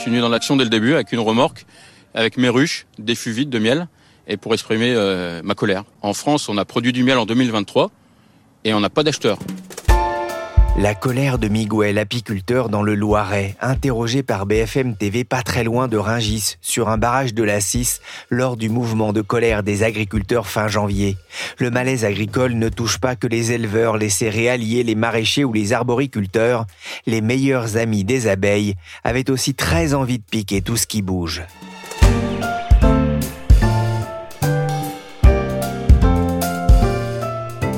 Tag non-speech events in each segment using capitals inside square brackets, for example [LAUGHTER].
Je suis venu dans l'action dès le début avec une remorque, avec mes ruches, des fûts vides de miel et pour exprimer euh, ma colère. En France, on a produit du miel en 2023 et on n'a pas d'acheteurs. La colère de Miguel, apiculteur dans le Loiret, interrogé par BFM TV pas très loin de Ringis, sur un barrage de la 6, lors du mouvement de colère des agriculteurs fin janvier. Le malaise agricole ne touche pas que les éleveurs, les céréaliers, les maraîchers ou les arboriculteurs. Les meilleurs amis des abeilles avaient aussi très envie de piquer tout ce qui bouge.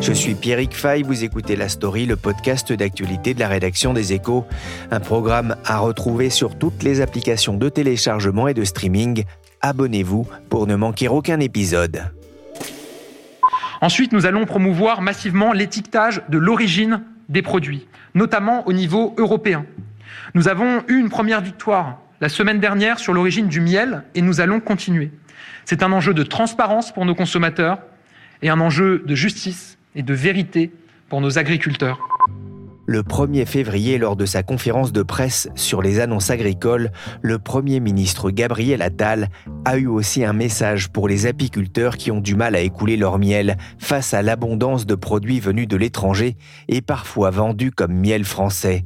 Je suis Pierrick Fay, vous écoutez La Story, le podcast d'actualité de la rédaction des Échos, un programme à retrouver sur toutes les applications de téléchargement et de streaming. Abonnez-vous pour ne manquer aucun épisode. Ensuite, nous allons promouvoir massivement l'étiquetage de l'origine des produits, notamment au niveau européen. Nous avons eu une première victoire la semaine dernière sur l'origine du miel et nous allons continuer. C'est un enjeu de transparence pour nos consommateurs et un enjeu de justice et de vérité pour nos agriculteurs. Le 1er février, lors de sa conférence de presse sur les annonces agricoles, le Premier ministre Gabriel Attal a eu aussi un message pour les apiculteurs qui ont du mal à écouler leur miel face à l'abondance de produits venus de l'étranger et parfois vendus comme miel français.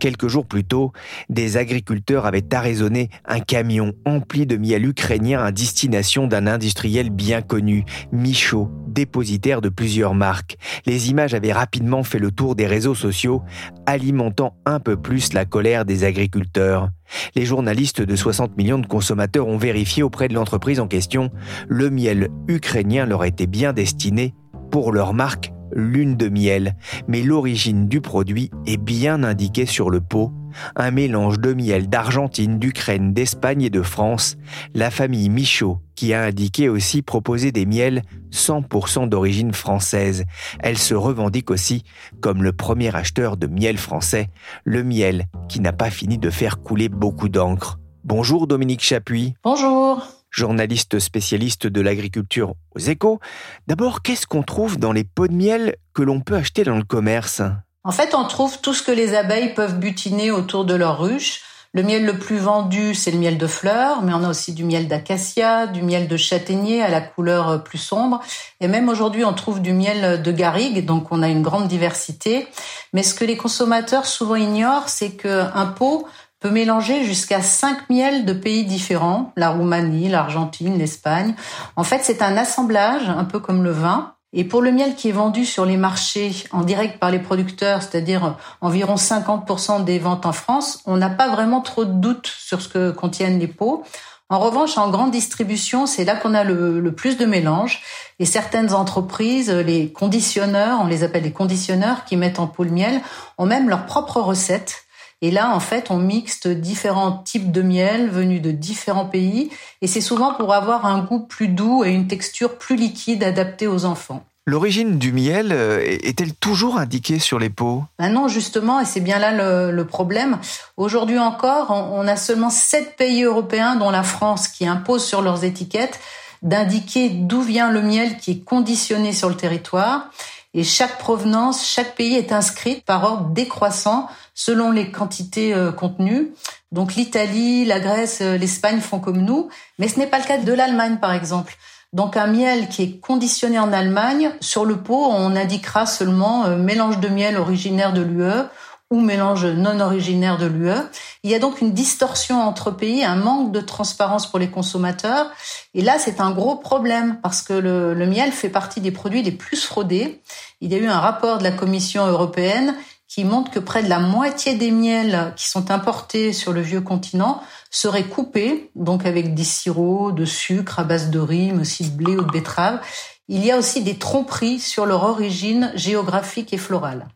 Quelques jours plus tôt, des agriculteurs avaient arraisonné un camion empli de miel ukrainien à destination d'un industriel bien connu, Michaud, dépositaire de plusieurs marques. Les images avaient rapidement fait le tour des réseaux sociaux, alimentant un peu plus la colère des agriculteurs. Les journalistes de 60 millions de consommateurs ont vérifié auprès de l'entreprise en question, le miel ukrainien leur était bien destiné pour leur marque lune de miel, mais l'origine du produit est bien indiquée sur le pot. Un mélange de miel d'Argentine, d'Ukraine, d'Espagne et de France. La famille Michaud, qui a indiqué aussi proposer des miels 100% d'origine française. Elle se revendique aussi comme le premier acheteur de miel français, le miel qui n'a pas fini de faire couler beaucoup d'encre. Bonjour Dominique Chapuis. Bonjour journaliste spécialiste de l'agriculture aux échos. D'abord, qu'est-ce qu'on trouve dans les pots de miel que l'on peut acheter dans le commerce? En fait, on trouve tout ce que les abeilles peuvent butiner autour de leur ruche. Le miel le plus vendu, c'est le miel de fleurs, mais on a aussi du miel d'acacia, du miel de châtaignier à la couleur plus sombre. Et même aujourd'hui, on trouve du miel de garrigue, donc on a une grande diversité. Mais ce que les consommateurs souvent ignorent, c'est qu'un pot peut mélanger jusqu'à cinq miels de pays différents, la Roumanie, l'Argentine, l'Espagne. En fait, c'est un assemblage, un peu comme le vin. Et pour le miel qui est vendu sur les marchés en direct par les producteurs, c'est-à-dire environ 50% des ventes en France, on n'a pas vraiment trop de doutes sur ce que contiennent les pots. En revanche, en grande distribution, c'est là qu'on a le, plus de mélange. Et certaines entreprises, les conditionneurs, on les appelle les conditionneurs, qui mettent en pot le miel, ont même leur propre recette et là, en fait, on mixte différents types de miel venus de différents pays. Et c'est souvent pour avoir un goût plus doux et une texture plus liquide adaptée aux enfants. L'origine du miel euh, est-elle toujours indiquée sur les pots ben Non, justement, et c'est bien là le, problème. Aujourd'hui encore, on, on a seulement sept pays européens, dont la France, qui imposent sur leurs étiquettes d'indiquer d'où vient le miel qui est conditionné sur le territoire. Et chaque provenance, chaque pays est inscrite par ordre décroissant selon les quantités euh, contenues. Donc l'Italie, la Grèce, euh, l'Espagne font comme nous, mais ce n'est pas le cas de l'Allemagne par exemple. Donc un miel qui est conditionné en Allemagne, sur le pot, on indiquera seulement euh, mélange de miel originaire de l'UE ou mélange non originaire de l'UE. Il y a donc une distorsion entre pays, un manque de transparence pour les consommateurs. Et là, c'est un gros problème parce que le, le, miel fait partie des produits les plus fraudés. Il y a eu un rapport de la Commission européenne qui montre que près de la moitié des miels qui sont importés sur le vieux continent seraient coupés, donc avec des sirops de sucre à base de riz, mais aussi de blé ou de betterave. Il y a aussi des tromperies sur leur origine géographique et florale.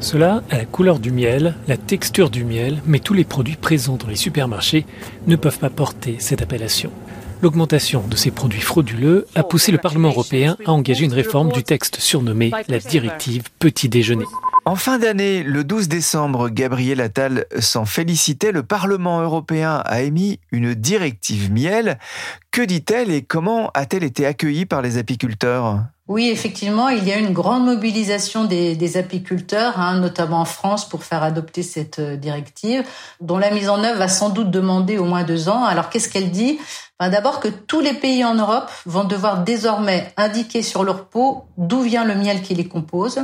Cela a la couleur du miel, la texture du miel, mais tous les produits présents dans les supermarchés ne peuvent pas porter cette appellation. L'augmentation de ces produits frauduleux a poussé le Parlement européen à engager une réforme du texte surnommé la directive petit déjeuner. En fin d'année, le 12 décembre, Gabriel Attal s'en félicitait. Le Parlement européen a émis une directive miel. Que dit-elle et comment a-t-elle été accueillie par les apiculteurs? Oui, effectivement, il y a une grande mobilisation des, apiculteurs, hein, notamment en France, pour faire adopter cette euh, directive, dont la mise en œuvre va sans doute demander au moins deux ans. Alors, qu'est-ce qu'elle dit? Ben, D'abord que tous les pays en Europe vont devoir désormais indiquer sur leur peau d'où vient le miel qui les compose.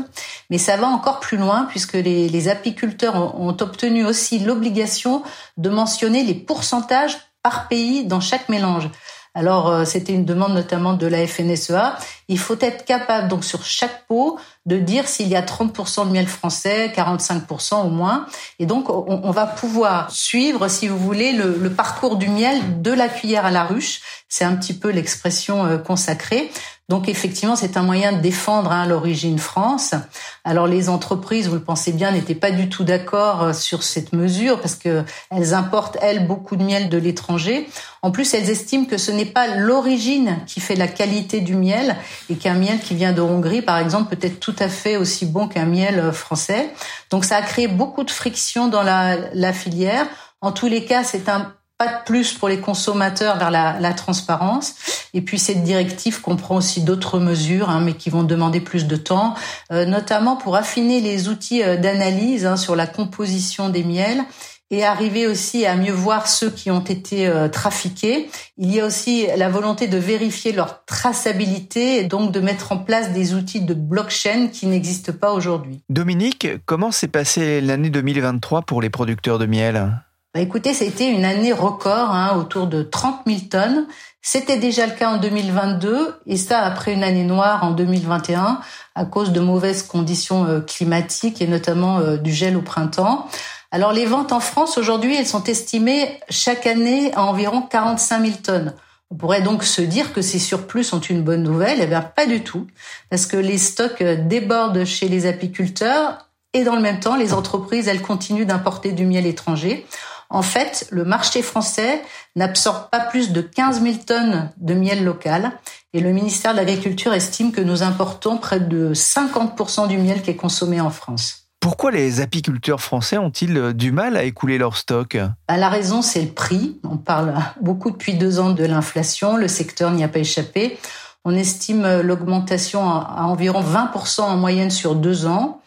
Mais ça va encore plus loin, puisque les, apiculteurs ont obtenu aussi l'obligation de mentionner les pourcentages par pays dans chaque mélange. Alors, euh, c'était une demande notamment de la FNSEA. Il faut être capable, donc sur chaque pot, de dire s'il y a 30% de miel français, 45% au moins. Et donc, on, va pouvoir suivre, si vous voulez, le, parcours du miel de la cuillère à la ruche. C'est un petit peu l'expression euh, consacrée. Donc effectivement, c'est un moyen de défendre hein, l'origine France. Alors les entreprises, vous le pensez bien, n'étaient pas du tout d'accord euh, sur cette mesure parce que elles importent elles beaucoup de miel de l'étranger. En plus, elles estiment que ce n'est pas l'origine qui fait la qualité du miel et qu'un miel qui vient de Hongrie, par exemple, peut être tout à fait aussi bon qu'un miel euh, français. Donc ça a créé beaucoup de friction dans la filière. En tous les cas, c'est un pas de plus pour les consommateurs vers la, la transparence. Et puis cette directive comprend aussi d'autres mesures, hein, mais qui vont demander plus de temps, euh, notamment pour affiner les outils euh, d'analyse hein, sur la composition des miels et arriver aussi à mieux voir ceux qui ont été euh, trafiqués. Il y a aussi la volonté de vérifier leur traçabilité et donc de mettre en place des outils de blockchain qui n'existent pas aujourd'hui. Dominique, comment s'est passée l'année 2023 pour les producteurs de miel? Bah écoutez, c'était une année record, hein, autour de 30 000 tonnes. C'était déjà le cas en 2022, et ça après une année noire en 2021 à cause de mauvaises conditions euh, climatiques et notamment euh, du gel au printemps. Alors les ventes en France aujourd'hui, elles sont estimées chaque année à environ 45 000 tonnes. On pourrait donc se dire que ces surplus sont une bonne nouvelle. Eh bien, pas du tout, parce que les stocks euh, débordent chez les apiculteurs et dans le même temps, les entreprises, elles continuent d'importer du miel étranger. En fait, le marché français n'absorbe pas plus de 15 000 tonnes de miel local et le ministère de l'Agriculture estime que nous importons près de 50% du miel qui est consommé en France. Pourquoi les apiculteurs français ont-ils du mal à écouler leur stock? Bah, La raison, c'est le prix. On parle [LAUGHS] beaucoup depuis deux ans de l'inflation. Le secteur n'y a pas échappé. On estime l'augmentation à environ 20% en moyenne sur deux ans.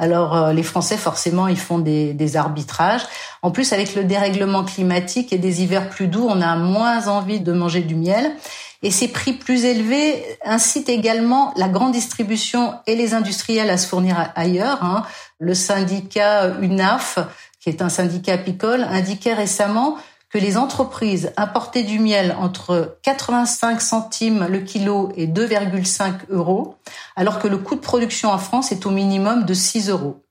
Alors euh, les Français, forcément, ils font des, des, arbitrages. En plus, avec le dérèglement climatique et des hivers plus doux, on a moins envie de manger du miel. Et ces prix plus élevés incitent également la grande distribution et les industriels à se fournir ailleurs. Hein. Le syndicat UNAF, qui est un syndicat apicole, indiquait récemment que les entreprises importaient du miel entre 85 centimes le kilo et 2,5 euros, alors que le coût de production en France est au minimum de 6 euros.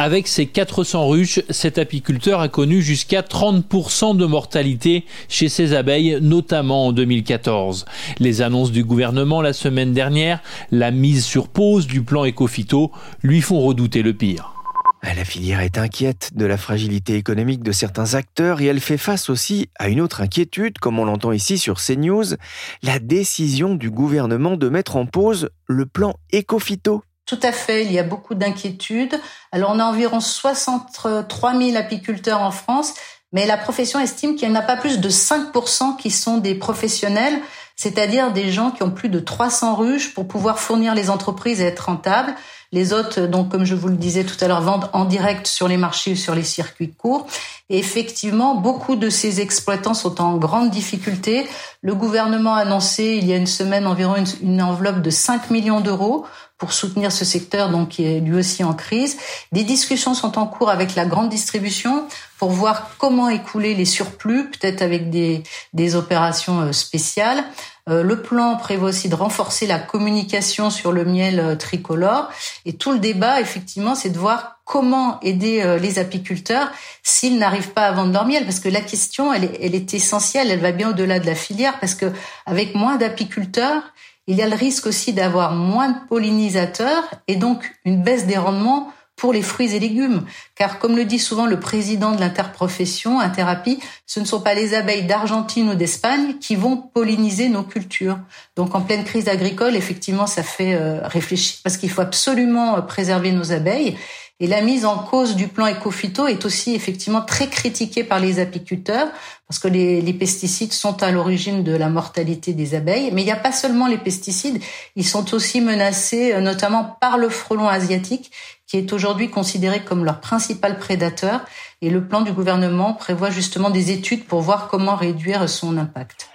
Avec ses 400 ruches, cet apiculteur a connu jusqu'à 30% de mortalité chez ses abeilles, notamment en 2014. Les annonces du gouvernement la semaine dernière, la mise sur pause du plan Ecofito, lui font redouter le pire. Ah, la filière est inquiète de la fragilité économique de certains acteurs et elle fait face aussi à une autre inquiétude, comme on l'entend ici sur CNews, la décision du gouvernement de mettre en pause le plan Ecofito. Tout à fait, il y a beaucoup d'inquiétudes. Alors on a environ 63 000 apiculteurs en France, mais la profession estime qu'il n'y en a pas plus de 5% qui sont des professionnels, c'est-à-dire des gens qui ont plus de 300 ruches pour pouvoir fournir les entreprises et être rentables. Les autres, donc, comme je vous le disais tout à l'heure, vendent en direct sur les marchés ou sur les circuits courts. Et effectivement, beaucoup de ces exploitants sont en grande difficulté. Le gouvernement a annoncé il y a une semaine environ une, enveloppe de 5 millions d'euros pour soutenir ce secteur donc qui est lui aussi en crise. Des discussions sont en cours avec la grande distribution pour voir comment écouler les surplus, peut-être avec des, des opérations euh, spéciales. Euh, le plan prévoit aussi de renforcer la communication sur le miel euh, tricolore. Et tout le débat, effectivement, c'est de voir comment aider les apiculteurs s'ils n'arrivent pas à vendre leur miel. Parce que la question, elle est, elle est essentielle, elle va bien au-delà de la filière, parce que avec moins d'apiculteurs, il y a le risque aussi d'avoir moins de pollinisateurs et donc une baisse des rendements pour les fruits et légumes. Car comme le dit souvent le président de l'interprofession, Interapie, ce ne sont pas les abeilles d'Argentine ou d'Espagne qui vont polliniser nos cultures. Donc en pleine crise agricole, effectivement, ça fait euh, réfléchir parce qu'il faut absolument euh, préserver nos abeilles. Et la mise en cause du plan éco-phyto est aussi effectivement très critiquée par les apiculteurs parce que les, les pesticides sont à l'origine de la mortalité des abeilles. Mais il n'y a pas seulement les pesticides, ils sont aussi menacés euh, notamment par le frelon asiatique qui est aujourd'hui considéré comme leur principal prédateur. Et le plan du gouvernement prévoit justement des études pour voir comment réduire son impact.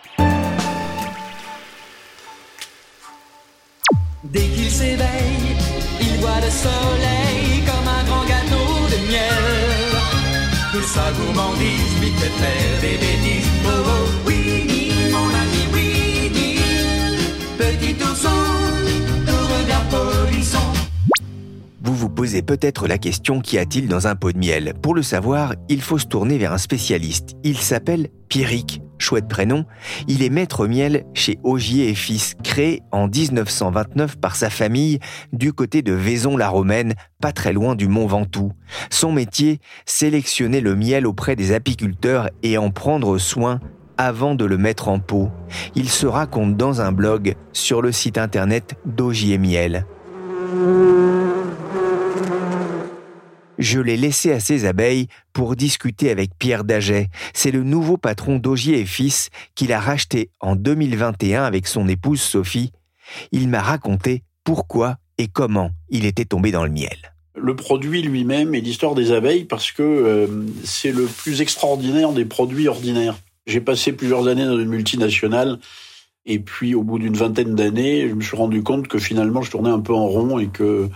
Dès qu'il s'éveille, il voit le soleil comme un grand gâteau de miel. Que sa gourmandise lui fait faire des bêtises. Oh, oh, oui, Vous vous posez peut-être la question qu'y a-t-il dans un pot de miel? Pour le savoir, il faut se tourner vers un spécialiste. Il s'appelle Pierrick, chouette prénom. Il est maître miel chez Augier et Fils, créé en 1929 par sa famille du côté de Vaison-la-Romaine, pas très loin du Mont Ventoux. Son métier, sélectionner le miel auprès des apiculteurs et en prendre soin avant de le mettre en pot. Il se raconte dans un blog sur le site internet d'Augier Miel. Je l'ai laissé à ses abeilles pour discuter avec Pierre Daget. C'est le nouveau patron d'Augier et Fils qu'il a racheté en 2021 avec son épouse Sophie. Il m'a raconté pourquoi et comment il était tombé dans le miel. Le produit lui-même et l'histoire des abeilles parce que euh, c'est le plus extraordinaire des produits ordinaires. J'ai passé plusieurs années dans une multinationale et puis au bout d'une vingtaine d'années, je me suis rendu compte que finalement je tournais un peu en rond et que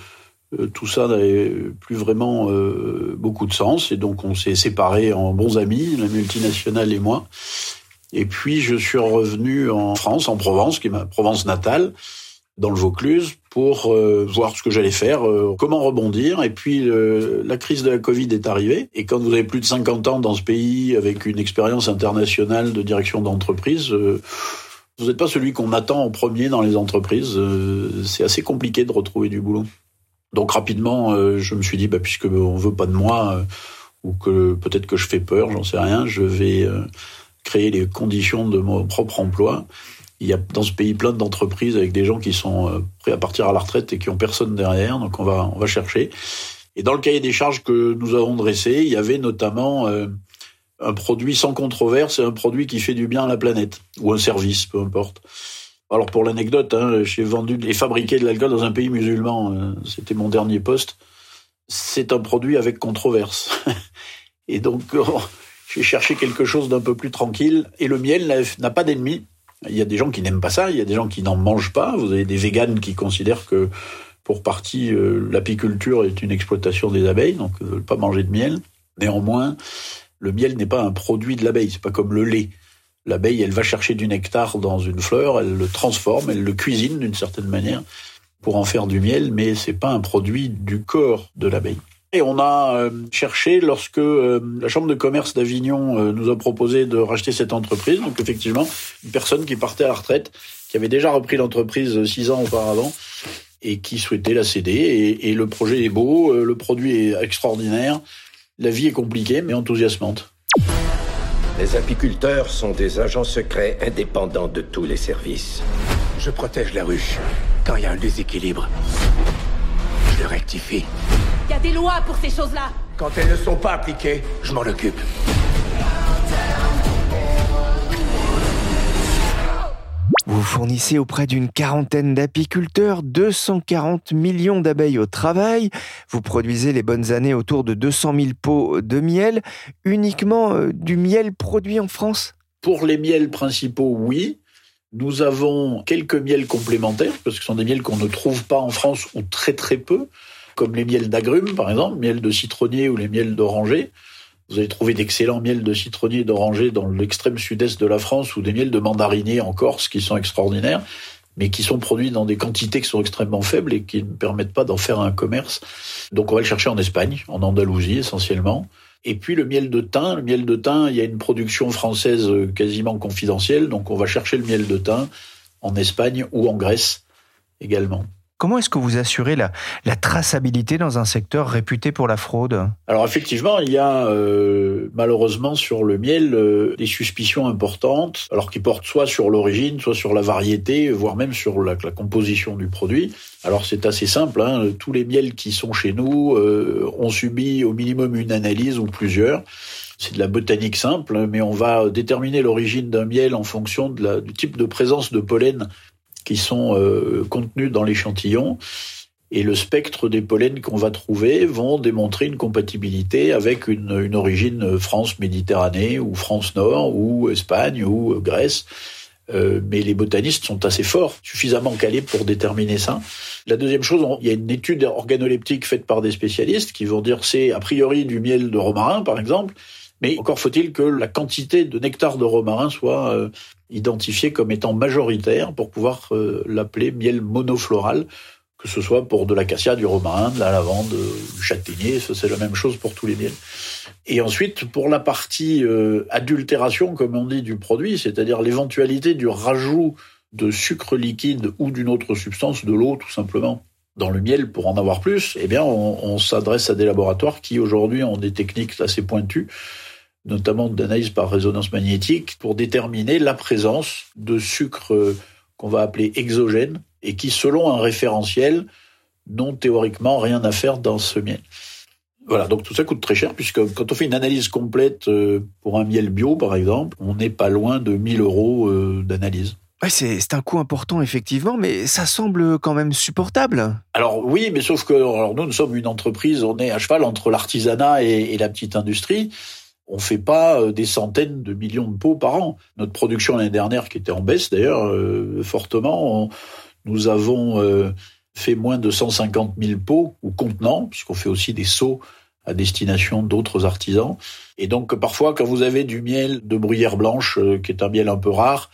tout ça n'avait plus vraiment euh, beaucoup de sens. Et donc on s'est séparés en bons amis, la multinationale et moi. Et puis je suis revenu en France, en Provence, qui est ma Provence natale, dans le Vaucluse, pour euh, voir ce que j'allais faire, comment rebondir. Et puis la crise de la Covid est arrivée. Et quand vous avez plus de 50 ans dans ce pays, avec une expérience internationale de direction d'entreprise, vous n'êtes pas celui qu'on attend en premier dans les entreprises. c'est assez compliqué de retrouver du boulot. Donc rapidement, euh, je me suis dit, bah, puisque on veut pas de moi, euh, ou que peut-être que je fais peur, j'en sais rien, je vais euh, créer les conditions de mon propre emploi. Il y a dans ce pays plein d'entreprises avec des gens qui sont prêts à partir à la retraite et qui ont personne derrière, donc on va on va chercher. Et dans le cahier des charges que nous avons dressé, il y avait notamment un produit sans controverse et un produit qui fait du bien à la planète ou un service, peu importe. Alors pour l'anecdote, hein, j'ai vendu et fabriqué de l'alcool dans un pays musulman. Euh, c'était mon dernier poste. C'est un produit avec controverse. [LAUGHS] et donc oh, [LAUGHS] j'ai cherché quelque chose d'un peu plus tranquille. Et le miel n'a pas d'ennemis. Il y a des gens qui n'aiment pas ça, il y a des gens qui n'en mangent pas. Vous avez des véganes qui considèrent que pour partie euh, l'apiculture est une exploitation des abeilles, donc ne veulent pas manger de miel. Néanmoins, le miel n'est pas un produit de l'abeille, c'est pas comme le lait. L'abeille, elle va chercher du nectar dans une fleur, elle le transforme, elle le cuisine d'une certaine manière pour en faire du miel, mais c'est pas un produit du corps de l'abeille. Et on a euh, cherché lorsque euh, la Chambre de commerce d'Avignon euh, nous a proposé de racheter cette entreprise. Donc effectivement, une personne qui partait à la retraite, qui avait déjà repris l'entreprise six ans auparavant et qui souhaitait la céder. Et, et le projet est beau, le produit est extraordinaire, la vie est compliquée mais enthousiasmante. Les apiculteurs sont des agents secrets indépendants de tous les services. Je protège la ruche. Quand il y a un déséquilibre, je le rectifie. Il y a des lois pour ces choses-là. Quand elles ne sont pas appliquées, je m'en occupe. Vous fournissez auprès d'une quarantaine d'apiculteurs 240 millions d'abeilles au travail. Vous produisez les bonnes années autour de 200 000 pots de miel. Uniquement euh, du miel produit en France? Pour les miels principaux, oui. Nous avons quelques miels complémentaires, parce que ce sont des miels qu'on ne trouve pas en France ou très très peu, comme les miels d'agrumes par exemple, miel de citronnier ou les miels d'oranger. Vous allez trouver d'excellents miels de citronnier et d'oranger dans l'extrême sud-est de la France ou des miels de mandarinier en Corse qui sont extraordinaires, mais qui sont produits dans des quantités qui sont extrêmement faibles et qui ne permettent pas d'en faire un commerce. Donc on va le chercher en Espagne, en Andalousie essentiellement. Et puis le miel de thym, le miel de thym, il y a une production française quasiment confidentielle, donc on va chercher le miel de thym en Espagne ou en Grèce également. Comment est-ce que vous assurez la, traçabilité dans un secteur réputé pour la fraude? Alors effectivement, il y a euh, malheureusement sur le miel euh, des suspicions importantes, alors qui portent soit sur l'origine, soit sur la variété, voire même sur la, composition du produit. Alors c'est assez simple, hein, tous les miels qui sont chez nous euh, ont subi au minimum une analyse ou plusieurs. C'est de la botanique simple, mais on va déterminer l'origine d'un miel en fonction du type de présence de pollen qui sont euh, contenus dans l'échantillon. Et le spectre des pollens qu'on va trouver vont démontrer une compatibilité avec une, une origine France-Méditerranée ou France-Nord ou Espagne ou Grèce. Euh, mais les botanistes sont assez forts, suffisamment calés pour déterminer ça. La deuxième chose, il y a une étude organoleptique faite par des spécialistes qui vont dire c'est a priori du miel de romarin, par exemple, mais encore faut-il que la quantité de nectar de romarin soit euh, identifiée comme étant majoritaire pour pouvoir euh, l'appeler miel monofloral, que ce soit pour de l'acacia, du romarin, de la lavande, du châtaignier, c'est la même chose pour tous les miels. Et ensuite, pour la partie euh, adultération, comme on dit, du produit, c'est-à-dire l'éventualité du rajout de sucre liquide ou d'une autre substance, de l'eau tout simplement, dans le miel pour en avoir plus, eh bien, on s'adresse à des laboratoires qui aujourd'hui ont des techniques assez pointues notamment d'analyse par résonance magnétique, pour déterminer la présence de sucres euh, qu'on va appeler exogènes et qui, selon un référentiel, n'ont théoriquement rien à faire dans ce miel. Voilà, donc tout ça coûte très cher puisque quand on fait une analyse complète euh, pour un miel bio, par exemple, on n'est pas loin de 1000 euros euh, d'analyse. Ouais, c'est un coût important, effectivement, mais ça semble quand même supportable. Alors oui, mais sauf que alors nous, nous sommes une entreprise, on est à cheval entre l'artisanat et, et, la petite industrie on fait pas euh, des centaines de millions de pots par an. Notre production l'année dernière, qui était en baisse d'ailleurs euh, fortement, nous avons euh, fait moins de 150 000 pots ou contenants, puisqu'on fait aussi des seaux à destination d'autres artisans. Et donc parfois, quand vous avez du miel de bruyère blanche, qui est un miel un peu rare,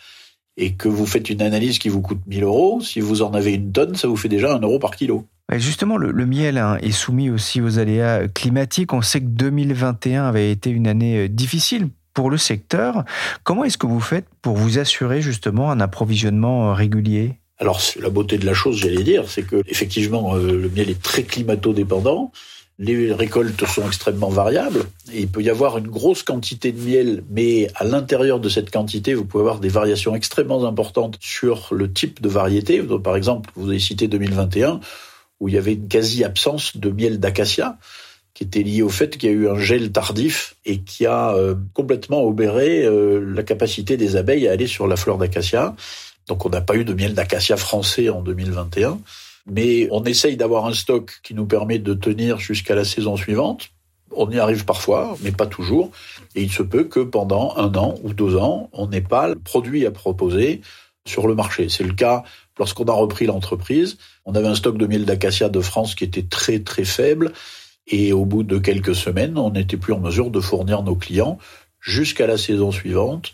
et que vous faites une analyse qui vous coûte 1000 euros, si vous en avez une tonne, ça vous fait déjà un euro par kilo. Justement, le, miel hein, est soumis aussi aux aléas climatiques. On sait que 2021 avait été une année euh, difficile pour le secteur. Comment est-ce que vous faites pour vous assurer justement un approvisionnement euh, régulier? Alors la beauté de la chose, j'allais dire, c'est que effectivement euh, le miel est très climato-dépendant. Les récoltes sont extrêmement variables et il peut y avoir une grosse quantité de miel, mais à l'intérieur de cette quantité, vous pouvez avoir des variations extrêmement importantes sur le type de variété. Par exemple, vous avez cité 2021 où il y avait une quasi-absence de miel d'acacia, qui était lié au fait qu'il y a eu un gel tardif et qui a euh, complètement obéré euh, la capacité des abeilles à aller sur la fleur d'acacia. Donc on n'a pas eu de miel d'acacia français en 2021, mais on essaye d'avoir un stock qui nous permet de tenir jusqu'à la saison suivante. On y arrive parfois, mais pas toujours. Et il se peut que pendant un an ou deux ans, on n'ait pas le produit à proposer sur le marché. C'est le cas lorsqu'on a repris l'entreprise. On avait un stock de miel d'acacia de France qui était très très faible. Et au bout de quelques semaines, on n'était plus en mesure de fournir nos clients jusqu'à la saison suivante,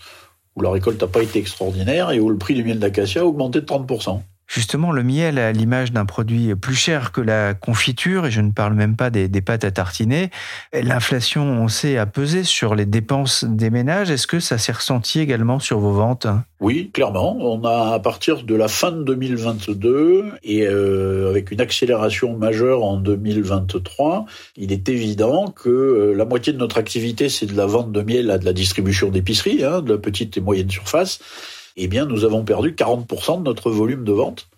où la récolte n'a pas été extraordinaire et où le prix du miel d'acacia a augmenté de 30%. Justement, le miel a l'image d'un produit plus cher que la confiture, et je ne parle même pas des, des pâtes à tartiner. L'inflation, on sait, a pesé sur les dépenses des ménages. Est-ce que ça s'est ressenti également sur vos ventes? Oui, clairement. On a, à partir de la fin de 2022, et euh, avec une accélération majeure en 2023, il est évident que euh, la moitié de notre activité, c'est de la vente de miel à de la distribution d'épicerie, hein, de la petite et moyenne surface eh bien, nous avons perdu 40% de notre volume de vente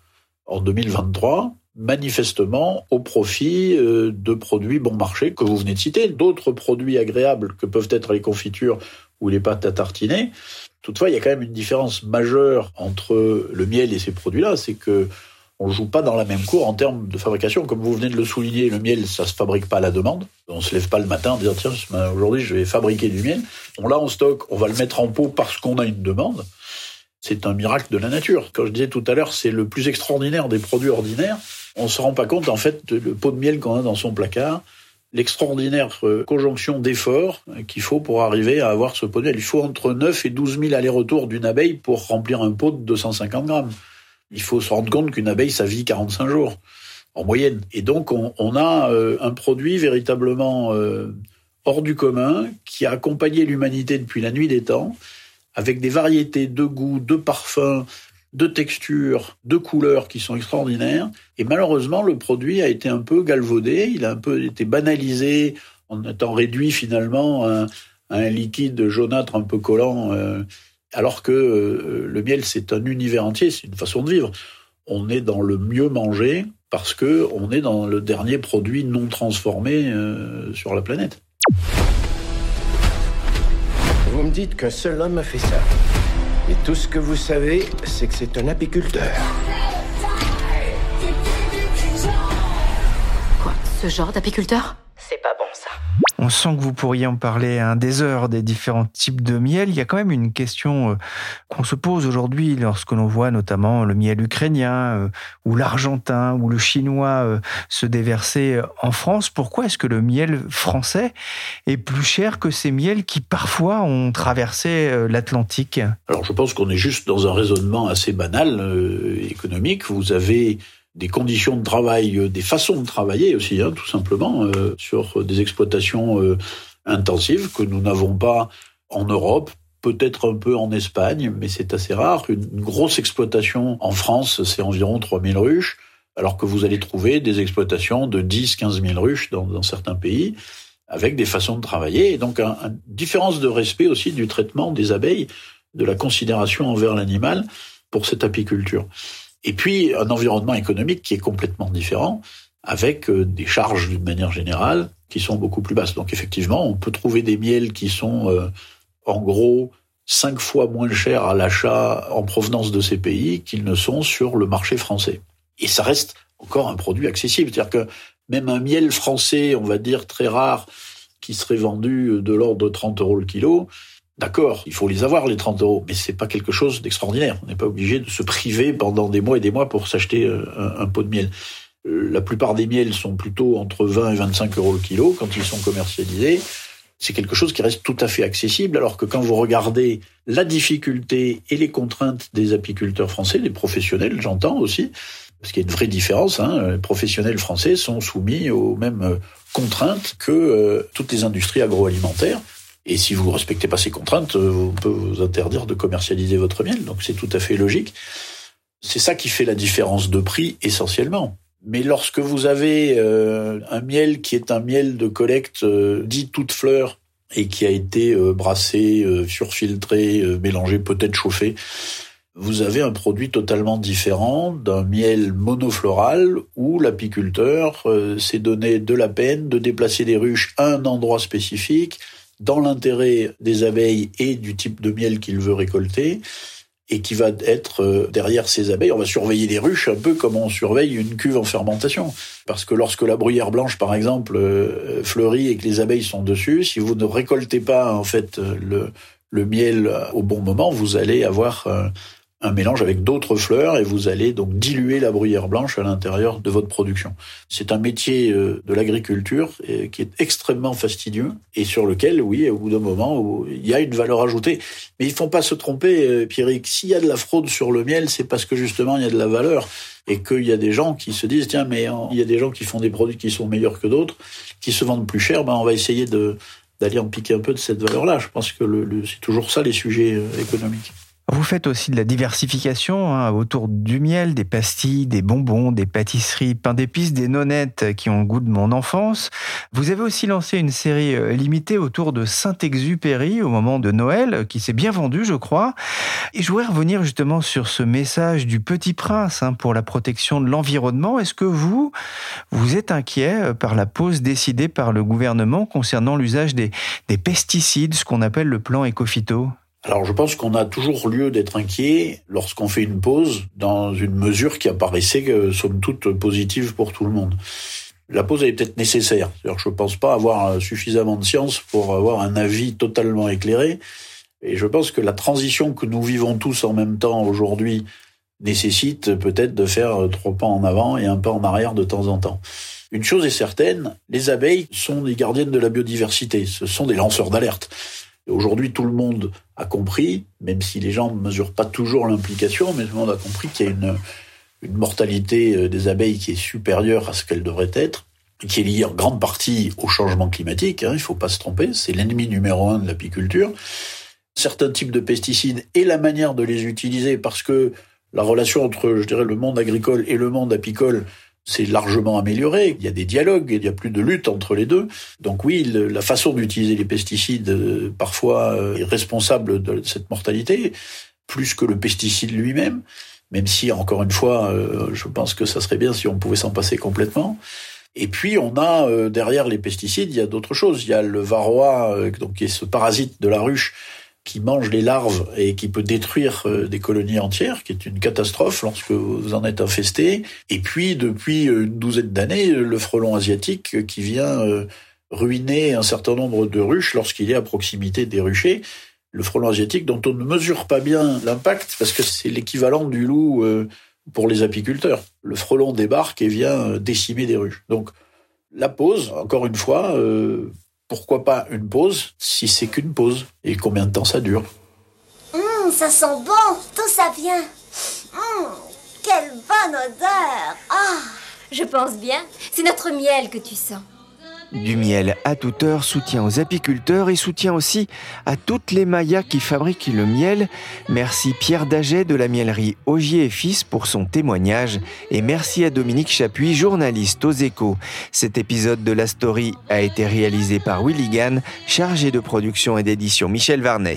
en 2023, manifestement au profit euh, de produits bon marché que vous venez de citer, d'autres produits agréables que peuvent être les confitures ou les pâtes à tartiner. Toutefois, il y a quand même une différence majeure entre le miel et ces produits-là, c'est que on joue pas dans la même cour en termes de fabrication. Comme vous venez de le souligner, le miel, ça se fabrique pas à la demande. On se lève pas le matin en disant tiens, aujourd'hui je vais fabriquer du miel. On l'a en stock, on va le mettre en pot parce qu'on a une demande c'est un miracle de la nature. Quand je disais tout à l'heure, c'est le plus extraordinaire des produits ordinaires. On se rend pas compte, en fait, le pot de miel qu'on a dans son placard, l'extraordinaire euh, conjonction d'efforts qu'il faut pour arriver à avoir ce pot de miel. Il faut entre 9 et 12 000 allers-retours d'une abeille pour remplir un pot de 250 grammes. Il faut se rendre compte qu'une abeille, ça vit 45 jours, en moyenne. Et donc, on, a euh, un produit véritablement euh, hors du commun qui a accompagné l'humanité depuis la nuit des temps avec des variétés de goûts, de parfums de textures, de couleurs qui sont extraordinaires. Et malheureusement, le produit a été un peu galvaudé, il a un peu été banalisé en étant réduit finalement à, un liquide jaunâtre un peu collant, euh, alors que euh, le miel, c'est un univers entier, c'est une façon de vivre. On est dans le mieux manger parce que on est dans le dernier produit non transformé euh, sur la planète. Vous me dites qu'un seul homme a fait ça. Et tout ce que vous savez, c'est que c'est un apiculteur. Quoi Ce genre d'apiculteur? C'est pas bon. On sent que vous pourriez en parler un des heures des différents types de miel. Il y a quand même une question euh, qu'on se pose aujourd'hui lorsque l'on voit notamment le miel ukrainien euh, ou l'argentin ou le chinois euh, se déverser en France. Pourquoi est-ce que le miel français est plus cher que ces miels qui parfois ont traversé l'Atlantique? Alors je pense qu'on est juste dans un raisonnement assez banal économique. Vous avez des conditions de travail, euh, des façons de travailler aussi, hein, tout simplement, euh, sur des exploitations euh, intensives que nous n'avons pas en Europe, peut-être un peu en Espagne, mais c'est assez rare. Une, grosse exploitation en France, c'est environ 3000 ruches, alors que vous allez trouver des exploitations de 10, 15 000 ruches dans, dans certains pays, avec des façons de travailler, et donc une différence de respect aussi du traitement des abeilles, de la considération envers l'animal pour cette apiculture. Et puis un environnement économique qui est complètement différent, avec euh, des charges d'une manière générale qui sont beaucoup plus basses. Donc effectivement, on peut trouver des miels qui sont euh, en gros cinq fois moins chers à l'achat en provenance de ces pays qu'ils ne sont sur le marché français. Et ça reste encore un produit accessible. C'est-à-dire que même un miel français, on va dire très rare, qui serait vendu de l'ordre de 30 euros le kilo, D'accord, il faut les avoir les 30 euros, mais c'est pas quelque chose d'extraordinaire. On n'est pas obligé de se priver pendant des mois et des mois pour s'acheter euh, un, pot de miel. Euh, la plupart des miels sont plutôt entre 20 et 25 euros le kilo quand ils sont commercialisés. C'est quelque chose qui reste tout à fait accessible, alors que quand vous regardez la difficulté et les contraintes des apiculteurs français, des professionnels, j'entends aussi, parce qu'il y a une vraie différence, hein, les professionnels français sont soumis aux mêmes contraintes que euh, toutes les industries agroalimentaires. Et si vous ne respectez pas ces contraintes, euh, on peut vous interdire de commercialiser votre miel. Donc c'est tout à fait logique. C'est ça qui fait la différence de prix essentiellement. Mais lorsque vous avez euh, un miel qui est un miel de collecte euh, dit toute fleur et qui a été brassé, surfiltré, mélangé, peut-être chauffé, vous avez un produit totalement différent d'un miel monofloral où l'apiculteur s'est donné de la peine de déplacer des ruches à un endroit spécifique, dans l'intérêt des abeilles et du type de miel qu'il veut récolter et qui va être euh, derrière ces abeilles. On va surveiller les ruches un peu comme on surveille une cuve en fermentation. Parce que lorsque la bruyère blanche, par exemple, euh, fleurit et que les abeilles sont dessus, si vous ne récoltez pas en fait le, le miel au bon moment, vous allez avoir euh, un mélange avec d'autres fleurs et vous allez donc diluer la bruyère blanche à l'intérieur de votre production. C'est un métier euh, de l'agriculture euh, qui est extrêmement fastidieux et sur lequel, oui, au bout d'un moment, il y a une valeur ajoutée. Mais il faut pas se tromper, euh, Pierrick. S'il y a de la fraude sur le miel, c'est parce que justement il y a de la valeur et qu'il y a des gens qui se disent tiens mais il y a des gens qui font des produits qui sont meilleurs que d'autres, qui se vendent plus cher, ben on va essayer d'aller en piquer un peu de cette valeur-là. Je pense que le, c'est toujours ça les sujets économiques. Vous faites aussi de la diversification hein, autour du miel, des pastilles, des bonbons, des pâtisseries, pain d'épices, des nonnettes qui ont le goût de mon enfance. Vous avez aussi lancé une série euh, limitée autour de Saint-Exupéry au moment de Noël, qui s'est bien vendue, je crois. Et je voudrais revenir justement sur ce message du Petit Prince hein, pour la protection de l'environnement. Est-ce que vous, vous êtes inquiet euh, par la pause décidée par le gouvernement concernant l'usage des, des pesticides, ce qu'on appelle le plan Ecofito alors je pense qu'on a toujours lieu d'être inquiet lorsqu'on fait une pause dans une mesure qui apparaissait euh, somme toute positive pour tout le monde. La pause est peut-être nécessaire. Je ne pense pas avoir suffisamment de science pour avoir un avis totalement éclairé. Et je pense que la transition que nous vivons tous en même temps aujourd'hui nécessite peut-être de faire trois pas en avant et un pas en arrière de temps en temps. Une chose est certaine, les abeilles sont des gardiennes de la biodiversité, ce sont des lanceurs d'alerte. Aujourd'hui, tout le monde a compris, même si les gens ne mesurent pas toujours l'implication, mais tout le monde a compris qu'il y a une, mortalité euh, des abeilles qui est supérieure à ce qu'elle devrait être, qui est liée en grande partie au changement climatique, hein, il ne faut pas se tromper, c'est l'ennemi numéro un de l'apiculture. Certains types de pesticides et la manière de les utiliser, parce que La relation entre, je dirais, le monde agricole et le monde apicole c'est largement amélioré. Il y a des dialogues, il y a plus de lutte entre les deux. Donc oui, la façon d'utiliser les pesticides euh, parfois euh, est responsable de cette mortalité, plus que le pesticide lui-même. Même si, encore une fois, euh, je pense que ça serait bien si on pouvait s'en passer complètement. Et puis on a derrière les pesticides, il y a d'autres choses. Il y a le varroa, donc qui est ce parasite de la ruche qui mange les larves et qui peut détruire euh, des colonies entières, qui est une catastrophe lorsque vous en êtes infesté. Et puis, depuis une douzaine d'années, le frelon asiatique qui vient euh, ruiner un certain nombre de ruches lorsqu'il est à proximité des ruchers. Le frelon asiatique dont on ne mesure pas bien l'impact parce que c'est l'équivalent du loup euh, pour les apiculteurs. Le frelon débarque et vient décimer des ruches. Donc, la pause, encore une fois, pourquoi pas une pause si c'est qu'une pause Et combien de temps ça dure? Hum, ça sent bon, tout ça vient. Hum, quelle bonne odeur Ah, je pense bien, c'est notre miel que tu sens. Du miel à toute heure, soutien aux apiculteurs et soutien aussi à toutes les mayas qui fabriquent le miel. Merci Pierre Daget de la miellerie Augier et Fils pour son témoignage et merci à Dominique Chapuis, journaliste aux échos. Cet épisode de la story a été réalisé par Willy Gann, chargé de production et d'édition Michel Varnet.